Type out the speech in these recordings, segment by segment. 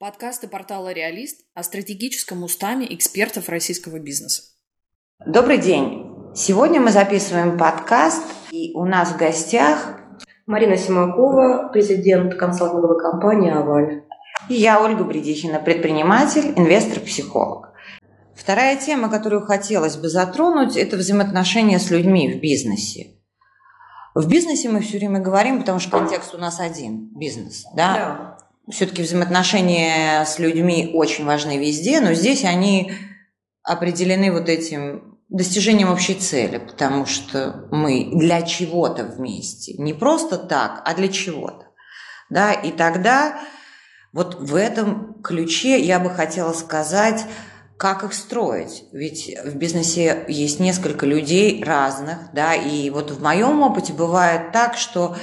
Подкасты портала «Реалист» о стратегическом устаме экспертов российского бизнеса. Добрый день. Сегодня мы записываем подкаст, и у нас в гостях Марина Симакова, президент консалтинговой компании «Аваль». И я, Ольга Бредихина, предприниматель, инвестор-психолог. Вторая тема, которую хотелось бы затронуть, это взаимоотношения с людьми в бизнесе. В бизнесе мы все время говорим, потому что контекст у нас один – бизнес. Да? Да. Все-таки взаимоотношения с людьми очень важны везде, но здесь они определены вот этим достижением общей цели, потому что мы для чего-то вместе, не просто так, а для чего-то. Да? И тогда вот в этом ключе я бы хотела сказать, как их строить. Ведь в бизнесе есть несколько людей разных, да, и вот в моем опыте бывает так, что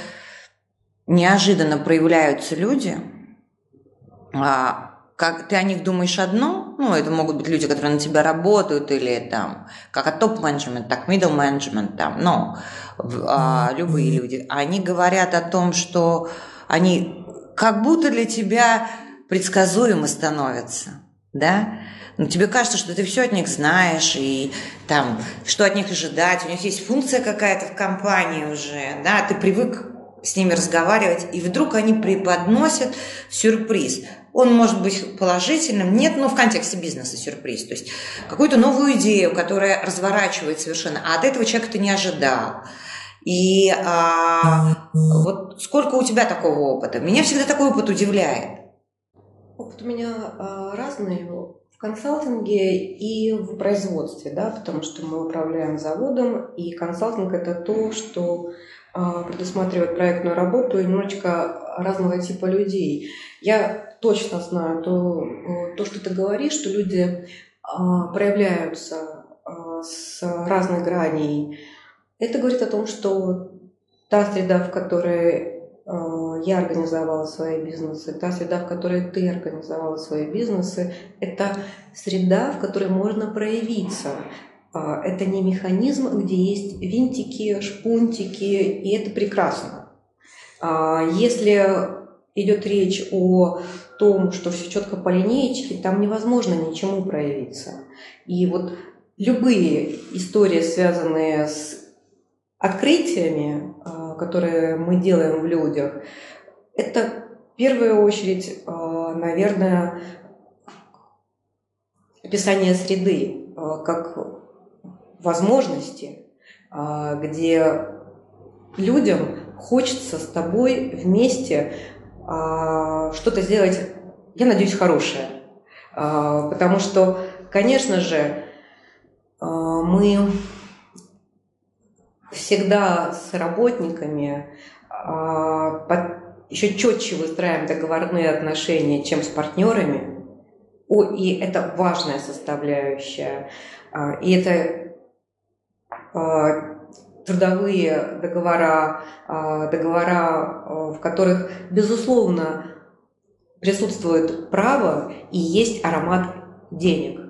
неожиданно проявляются люди – как ты о них думаешь одно, ну, это могут быть люди, которые на тебя работают, или там, как от топ-менеджмент, так middle management, там, но а, любые люди, они говорят о том, что они как будто для тебя предсказуемо становятся, да, но тебе кажется, что ты все от них знаешь, и там, что от них ожидать, у них есть функция какая-то в компании уже, да, ты привык с ними разговаривать, и вдруг они преподносят сюрприз. Он может быть положительным, нет, но в контексте бизнеса сюрприз. То есть какую-то новую идею, которая разворачивает совершенно, а от этого человека ты не ожидал. И а, вот сколько у тебя такого опыта? Меня всегда такой опыт удивляет. Опыт у меня а, разный в консалтинге и в производстве, да, потому что мы управляем заводом, и консалтинг это то, что а, предусматривает проектную работу и немножечко разного типа людей. Я точно знаю то, то что ты говоришь, что люди а, проявляются а, с разных граней. Это говорит о том, что та среда, в которой я организовала свои бизнесы, та среда, в которой ты организовала свои бизнесы, это среда, в которой можно проявиться. А, это не механизм, где есть винтики, шпунтики, и это прекрасно. А, если идет речь о том, что все четко по линеечке, там невозможно ничему проявиться. И вот любые истории, связанные с открытиями, а, которые мы делаем в людях, это в первую очередь, наверное, описание среды, как возможности, а, где людям хочется с тобой вместе а, что-то сделать, я надеюсь, хорошее. А, потому что, конечно же, мы всегда с работниками еще четче выстраиваем договорные отношения, чем с партнерами. О, и это важная составляющая. И это трудовые договора, э, договора, э, в которых, безусловно, присутствует право и есть аромат денег.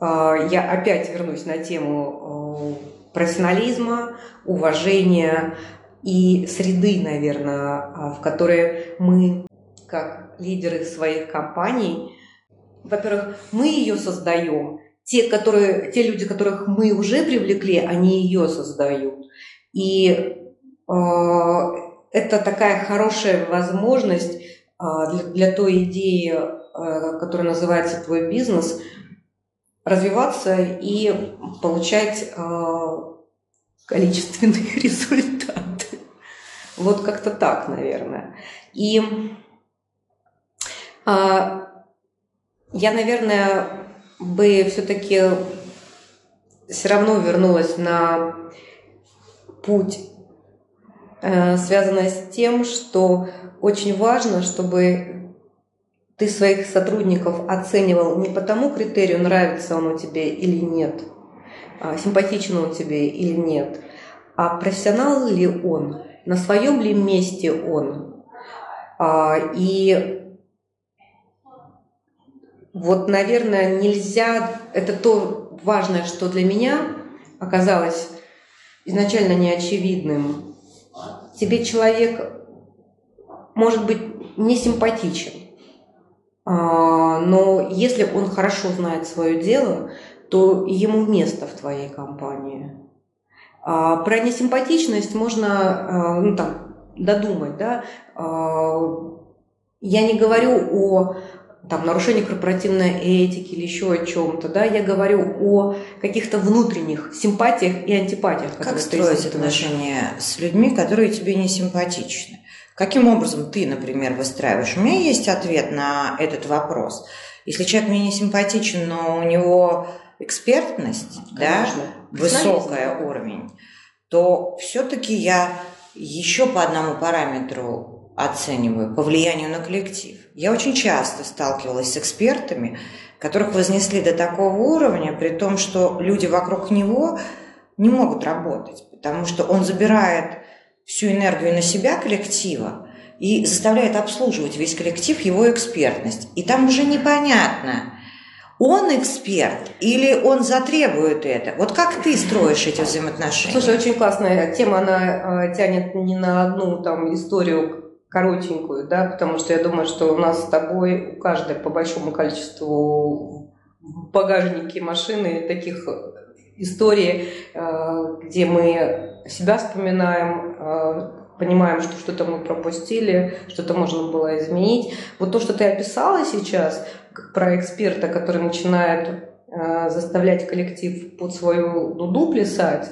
Я опять вернусь на тему профессионализма, уважения и среды, наверное, в которой мы, как лидеры своих компаний, во-первых, мы ее создаем, те, которые, те люди, которых мы уже привлекли, они ее создают. И э, это такая хорошая возможность э, для, для той идеи, э, которая называется твой бизнес, развиваться и получать э, количественные результаты. Вот как-то так, наверное. И э, я, наверное, бы все-таки все равно вернулась на путь, э, связанный с тем, что очень важно, чтобы ты своих сотрудников оценивал не по тому критерию, нравится он у тебе или нет, а симпатичен он тебе или нет, а профессионал ли он, на своем ли месте он. А, и вот, наверное, нельзя, это то важное, что для меня оказалось изначально неочевидным. Тебе человек может быть не симпатичен, А, но если он хорошо знает свое дело, то ему место в твоей компании. А про несимпатичность можно ну, там, додумать. Да? Я не говорю о там, нарушении корпоративной этики или еще о чем-то, да, я говорю о каких-то внутренних симпатиях и антипатиях. Как строить отношения с людьми, которые тебе не симпатичны? Каким образом ты, например, выстраиваешь? У меня есть ответ на этот вопрос. Если человек мне не симпатичен, но у него экспертность, Конечно. да, высокая уровень, то все-таки я еще по одному параметру оцениваю по влиянию на коллектив. Я очень часто сталкивалась с экспертами, которых вознесли до такого уровня, при том, что люди вокруг него не могут работать, потому что он забирает всю энергию на себя коллектива и заставляет обслуживать весь коллектив его экспертность. И там уже непонятно, он эксперт или он затребует это? Вот как ты строишь эти взаимоотношения? Слушай, очень классная тема, она э, тянет не на одну там историю коротенькую, да, потому что я думаю, что у нас с тобой у каждой по большому количеству в багажнике машины таких историй, э, где мы себя вспоминаем, э, понимаем, что что-то мы пропустили, что-то можно было изменить. Вот то, что ты описала сейчас про эксперта, который начинает э, заставлять коллектив под свою дуду плясать,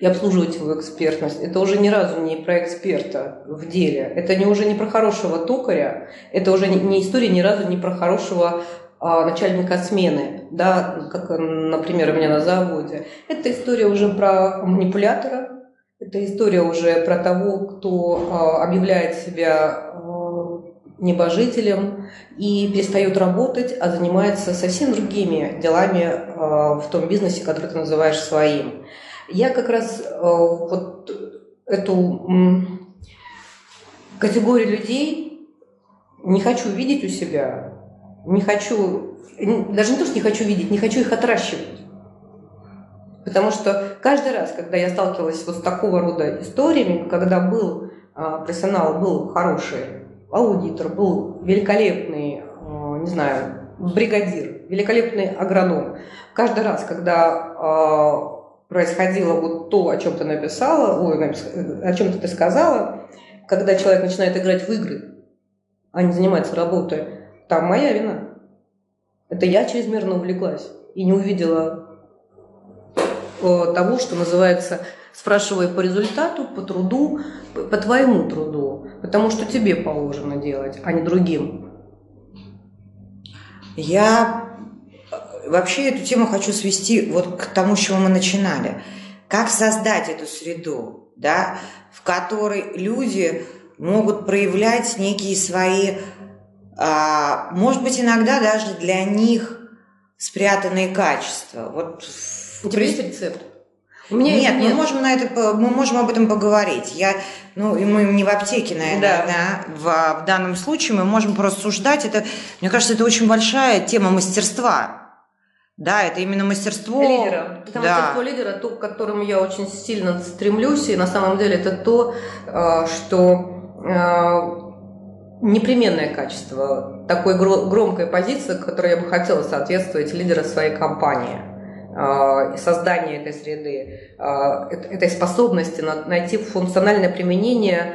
и обслуживать его экспертность. Это уже ни разу не про эксперта в деле. Это не, уже не про хорошего токаря. Это уже не, не история ни разу не про хорошего а, начальника смены, да, как, например, у меня на заводе. Это история уже про манипулятора, это история уже про того, кто а, объявляет себя а, небожителем и перестает работать, а занимается совсем другими делами а, в том бизнесе, который ты называешь своим. Я как раз э, вот эту категорию людей не хочу видеть у себя, не хочу, даже не то, что не хочу видеть, не хочу их отращивать. Потому что каждый раз, когда я сталкивалась вот с такого рода историями, когда был а, профессионал, был хороший аудитор, был великолепный, а, не знаю, бригадир, великолепный агроном, каждый раз, когда а, происходило вот то, о чем ты написала, ой, о чем ты сказала, когда человек начинает играть в игры, а не занимается работой, там моя вина. Это я чрезмерно увлеклась и не увидела э, того, что называется, спрашивая по результату, по труду, по твоему труду, потому что тебе положено делать, а не другим. Я вообще эту тему хочу свести вот к тому, с чего мы начинали. Как создать эту среду, да, в которой люди могут проявлять некие свои, а, может быть, иногда даже для них спрятанные качества. Вот у тебя есть рецепт? У меня нет, нет, мы можем на это, мы можем об этом поговорить. Я, ну, и мы не в аптеке, наверное, да. да в, в данном случае мы можем порассуждать. Это, мне кажется, это очень большая тема мастерства. Да, это именно мастерство лидера. Это да. мастерство лидера, то, к которому я очень сильно стремлюсь, и на самом деле это то, э, что э, непременное качество, такой громкой позиции, которой я бы хотела соответствовать лидера своей компании э, создание этой среды, этой способности найти функциональное применение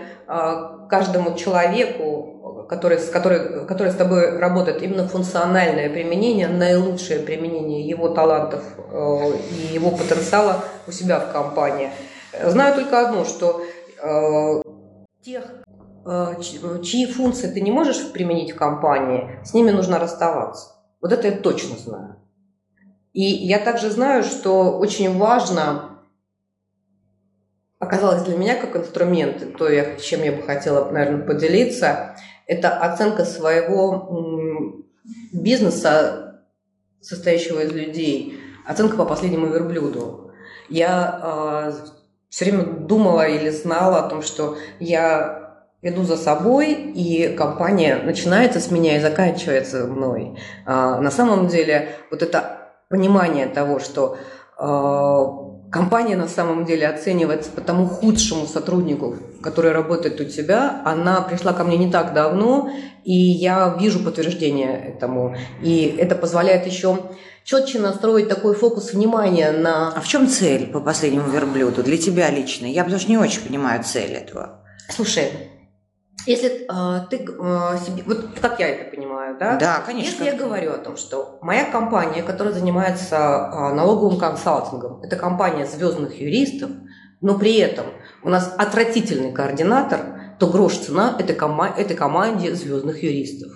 каждому человеку который, с, который, который с тобой работает, именно функциональное применение, наилучшее применение его талантов э, и его потенциала у себя в компании. Знаю только одно, что э, тех, э, чьи функции ты не можешь применить в компании, с ними нужно расставаться. Вот это я точно знаю. И я также знаю, что очень важно оказалось для меня как инструмент, то, чем я бы хотела, наверное, поделиться, это оценка своего бизнеса, состоящего из людей, оценка по последнему верблюду. Я э, а, все время думала или знала о том, что я иду за собой, и компания начинается с меня и заканчивается мной. А, на самом деле, вот это понимание того, что э, компания на самом деле оценивается по тому худшему сотруднику, который работает у тебя. Она пришла ко мне не так давно, и я вижу подтверждение этому. И это позволяет еще четче настроить такой фокус внимания на... А в чем цель по последнему верблюду для тебя лично? Я потому что не очень понимаю цель этого. Слушай, если э, ты э, себе, вот как я это понимаю, да? Да, конечно. Если я говорю о том, что моя компания, которая занимается э, налоговым консалтингом, это компания звездных юристов, но при этом у нас отвратительный координатор, то грош цена этой, кома- этой команде звездных юристов.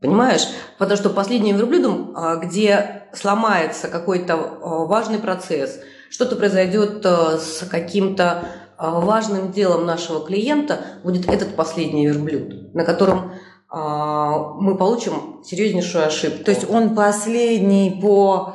Понимаешь? Потому что последним верблюдом, где сломается какой-то важный процесс, что-то произойдет с каким-то а, важным делом нашего клиента будет этот последний верблюд, на котором а, мы получим серьезнейшую ошибку. То есть он последний по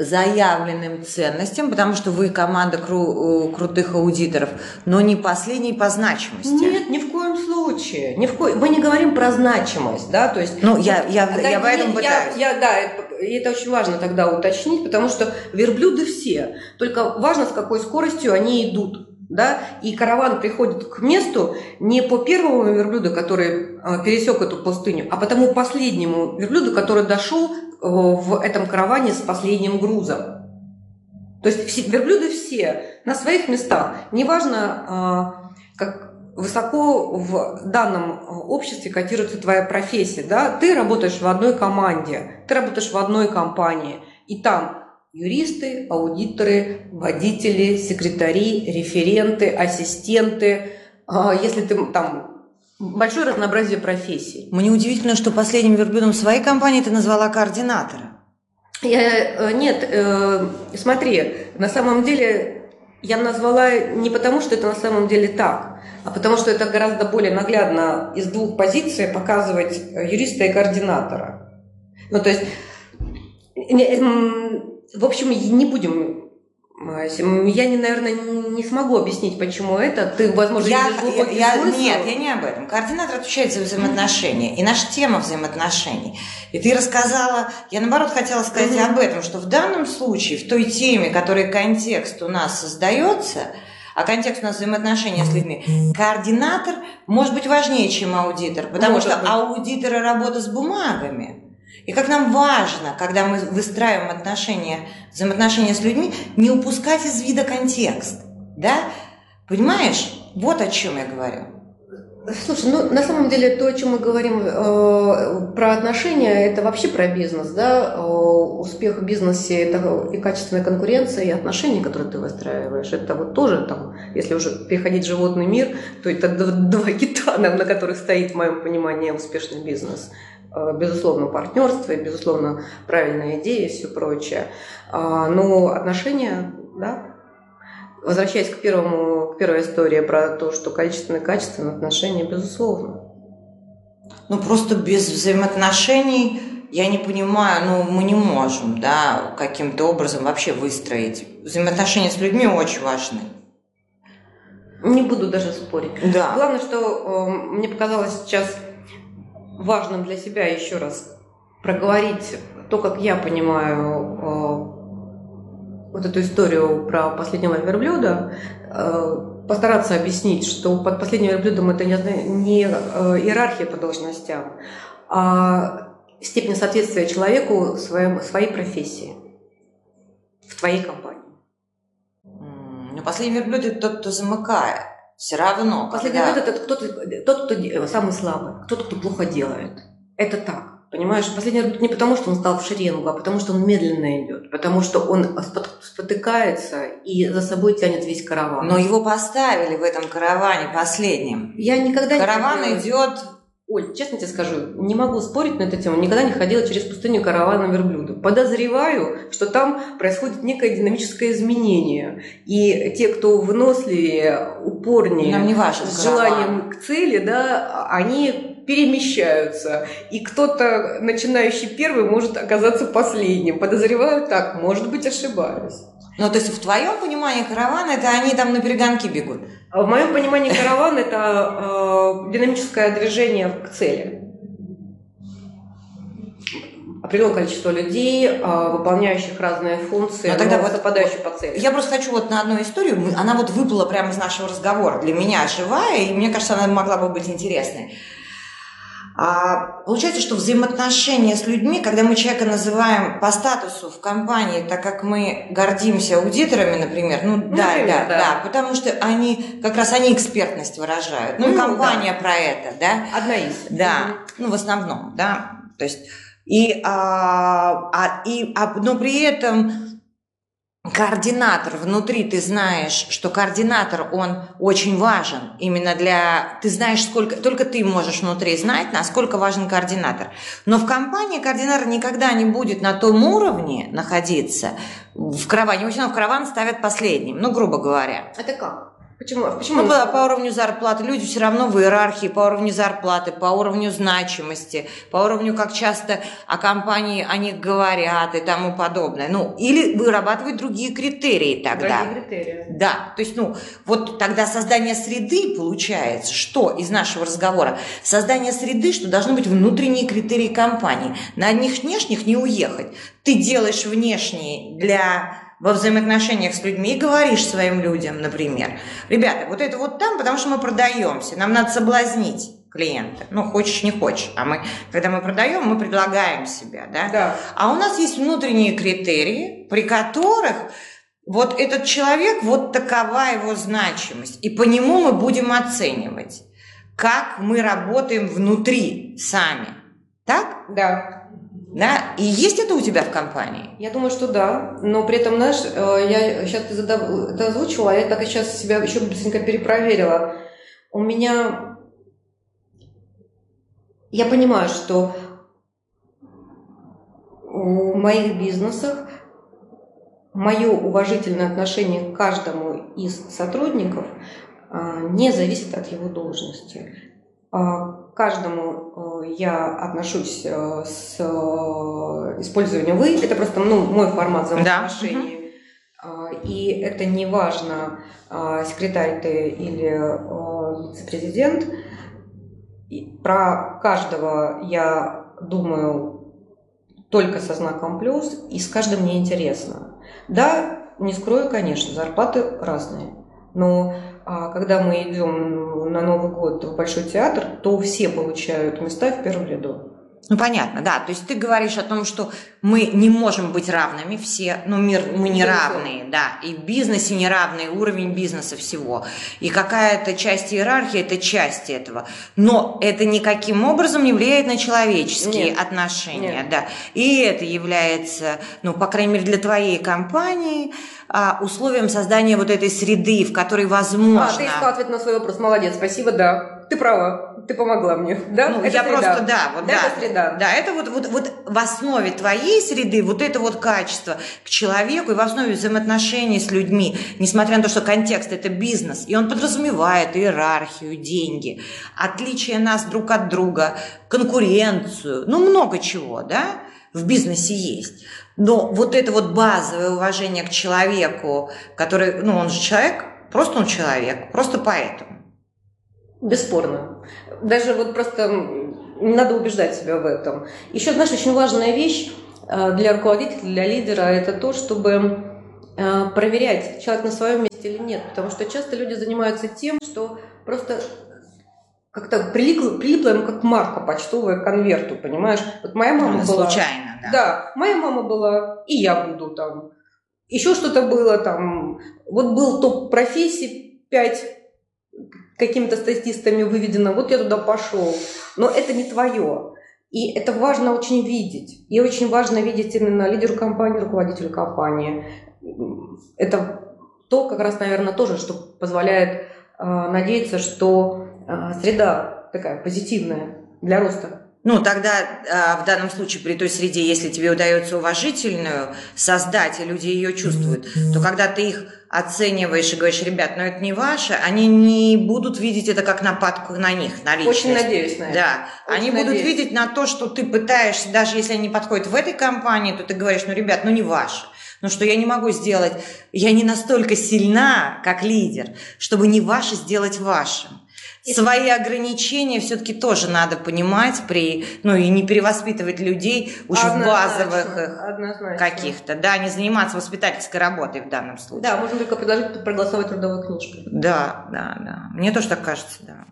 заявленным ценностям, потому что вы команда кру- крутых аудиторов, но не последний по значимости. Нет, ни в коем случае. Ни в ко... Мы не говорим про значимость, да, то есть... Ну, я, я, да, я в этом пытаюсь. Я, я, да, это очень важно тогда уточнить, потому что верблюды все, только важно, с какой скоростью они идут да, и караван приходит к месту не по первому верблюду, который э, пересек эту пустыню, а по тому последнему верблюду, который дошел э, в этом караване с последним грузом. То есть все, верблюды все на своих местах. Неважно, э, как высоко в данном обществе котируется твоя профессия, да, ты работаешь в одной команде, ты работаешь в одной компании, и там юристы, аудиторы, водители, секретари, референты, ассистенты. А, если ты там большое разнообразие профессий. Мне удивительно, что последним верблюдом своей компании ты назвала координатора. Я, э, нет, э, смотри, на самом деле я назвала не потому, что это на самом деле так, а потому что это гораздо более наглядно из двух позиций показывать юриста и координатора. Ну, то есть в общем, не будем я, не, наверное, не смогу объяснить, почему это. Ты, возможно, я, я, я, Нет, я не об этом. Координатор отвечает за взаимоотношения. И наша тема взаимоотношений. И ты рассказала, я наоборот хотела сказать mm-hmm. об этом, что в данном случае, в той теме, которой контекст у нас создается, а контекст у нас взаимоотношения с людьми, координатор может быть важнее, чем аудитор, потому может что быть. аудиторы работа с бумагами. И как нам важно, когда мы выстраиваем отношения, взаимоотношения с людьми, не упускать из вида контекст. Да? Понимаешь? Вот о чем я говорю. Слушай, ну на самом деле то, о чем мы говорим э, про отношения, это вообще про бизнес, да. Э, успех в бизнесе это и качественная конкуренция, и отношения, которые ты выстраиваешь. Это вот тоже там, если уже переходить в животный мир, то это два кита, на которых стоит, в моем понимании, успешный бизнес. Э, безусловно, партнерство, и, безусловно, правильная идея и все прочее. А, но отношения, да, возвращаясь к, первому, к первой истории про то, что количественное и качественное отношения, безусловно. Ну, просто без взаимоотношений я не понимаю, ну, мы не можем, да, каким-то образом вообще выстроить. Взаимоотношения с людьми очень важны. Не буду даже спорить. Да. Главное, что э, мне показалось сейчас важным для себя еще раз проговорить то, как я понимаю э, вот эту историю про последнего верблюда, э, постараться объяснить, что под последним верблюдом это не, э, иерархия по должностям, а степень соответствия человеку своим, своей профессии в твоей компании. Но последний верблюд – это тот, кто замыкает. Все равно. Последний когда... это тот, тот, кто самый слабый, тот, кто плохо делает. Это так. Понимаешь, последний не потому, что он стал в шеренгу, а потому, что он медленно идет, потому что он спотыкается и за собой тянет весь караван. Но его поставили в этом караване последним. Я никогда караван не идет Оль, честно тебе скажу, не могу спорить на эту тему. Никогда не ходила через пустыню каравана верблюда. Подозреваю, что там происходит некое динамическое изменение. И те, кто выносливее, упорнее, Нам не важен с желанием к цели, да, они перемещаются. И кто-то, начинающий первый, может оказаться последним. Подозреваю так, может быть, ошибаюсь. Ну, то есть в твоем понимании караван это они там на перегонки бегут? А в моем понимании караван это э, динамическое движение к цели. определенное количество людей, а, выполняющих разные функции, но, тогда но вот, совпадающие по цели. Я просто хочу вот на одну историю, она вот выпала прямо из нашего разговора, для меня живая, и мне кажется, она могла бы быть интересной. А получается, что взаимоотношения с людьми, когда мы человека называем по статусу в компании, так как мы гордимся аудиторами, например, ну, ну да, да, да, да, потому что они как раз они экспертность выражают. Ну, ну и компания да. про это, да. Одна из. Да, ну в основном, да. То есть и, а, а, и, а, но при этом координатор внутри, ты знаешь, что координатор, он очень важен именно для... Ты знаешь, сколько... Только ты можешь внутри знать, насколько важен координатор. Но в компании координатор никогда не будет на том уровне находиться в караване. В в караван ставят последним, ну, грубо говоря. Это как? Почему? А почему? Ну, по, по уровню зарплаты. Люди все равно в иерархии по уровню зарплаты, по уровню значимости, по уровню, как часто о компании о них говорят и тому подобное. Ну, или вырабатывать другие критерии тогда. Другие критерии. Да, то есть, ну, вот тогда создание среды получается, что из нашего разговора? Создание среды, что должны быть внутренние критерии компании. На одних внешних не уехать. Ты делаешь внешние для во взаимоотношениях с людьми и говоришь своим людям, например, ребята, вот это вот там, потому что мы продаемся, нам надо соблазнить клиента. Ну, хочешь, не хочешь. А мы, когда мы продаем, мы предлагаем себя, да? Да. А у нас есть внутренние критерии, при которых вот этот человек, вот такова его значимость. И по нему мы будем оценивать, как мы работаем внутри сами. Так? Да. Да? И есть это у тебя в компании? Я думаю, что да. Но при этом, знаешь, э, я сейчас ты это озвучила, а я так сейчас себя еще быстренько перепроверила. У меня... Я понимаю, что в моих бизнесах мое уважительное отношение к каждому из сотрудников а, не зависит от его должности. А, каждому э, я отношусь э, с э, использованием «вы». Это просто ну, мой формат взаимоотношений. Да. И это не важно, секретарь ты или вице-президент. Про каждого я думаю только со знаком плюс, и с каждым мне интересно. Да, не скрою, конечно, зарплаты разные, но а когда мы идем на Новый год в Большой театр, то все получают места в первом ряду. Ну, понятно, да. То есть ты говоришь о том, что мы не можем быть равными все, ну, мир, мы не равные, да. И в бизнесе не равный уровень бизнеса всего. И какая-то часть иерархии – это часть этого. Но это никаким образом не влияет на человеческие Нет. отношения, Нет. да. И это является, ну, по крайней мере, для твоей компании а, условием создания вот этой среды, в которой возможно... А, ты искал ответ на свой вопрос. Молодец, спасибо, да ты права, ты помогла мне, да? Ну, это я среда. просто, да, вот, да, это среда. Да, это вот, вот, вот в основе твоей среды вот это вот качество к человеку и в основе взаимоотношений с людьми, несмотря на то, что контекст – это бизнес, и он подразумевает иерархию, деньги, отличие нас друг от друга, конкуренцию, ну, много чего, да, в бизнесе есть. Но вот это вот базовое уважение к человеку, который, ну, он же человек, просто он человек, просто поэтому. Бесспорно. Даже вот просто не надо убеждать себя в этом. Еще, знаешь, очень важная вещь э, для руководителя, для лидера, это то, чтобы э, проверять, человек на своем месте или нет. Потому что часто люди занимаются тем, что просто как-то прилипло, прилипло ему как марка почтовая к конверту, понимаешь? Вот моя мама ну, была... Случайно, да. Да, моя мама была, и я буду там. Еще что-то было там. Вот был топ профессий 5 какими-то статистами выведено, вот я туда пошел. Но это не твое. И это важно очень видеть. И очень важно видеть именно лидеру компании, руководителю компании. Это то, как раз, наверное, тоже, что позволяет э, надеяться, что э, среда такая позитивная для роста. Ну, тогда э, в данном случае при той среде, если тебе удается уважительную создать, и люди ее чувствуют, то когда ты их оцениваешь и говоришь, ребят, ну это не ваше, они не будут видеть это как нападку на них, на личность. Очень надеюсь на это. Да, Очень они надеюсь. будут видеть на то, что ты пытаешься, даже если они подходят в этой компании, то ты говоришь, ну, ребят, ну не ваше. Ну что я не могу сделать, я не настолько сильна, как лидер, чтобы не ваше сделать вашим. Свои ограничения все-таки тоже надо понимать при, ну и не перевоспитывать людей уже в базовых их каких-то, да, не заниматься воспитательской работой в данном случае. Да, можно только предложить проголосовать трудовой книжкой. Да, да, да. Мне тоже так кажется, да.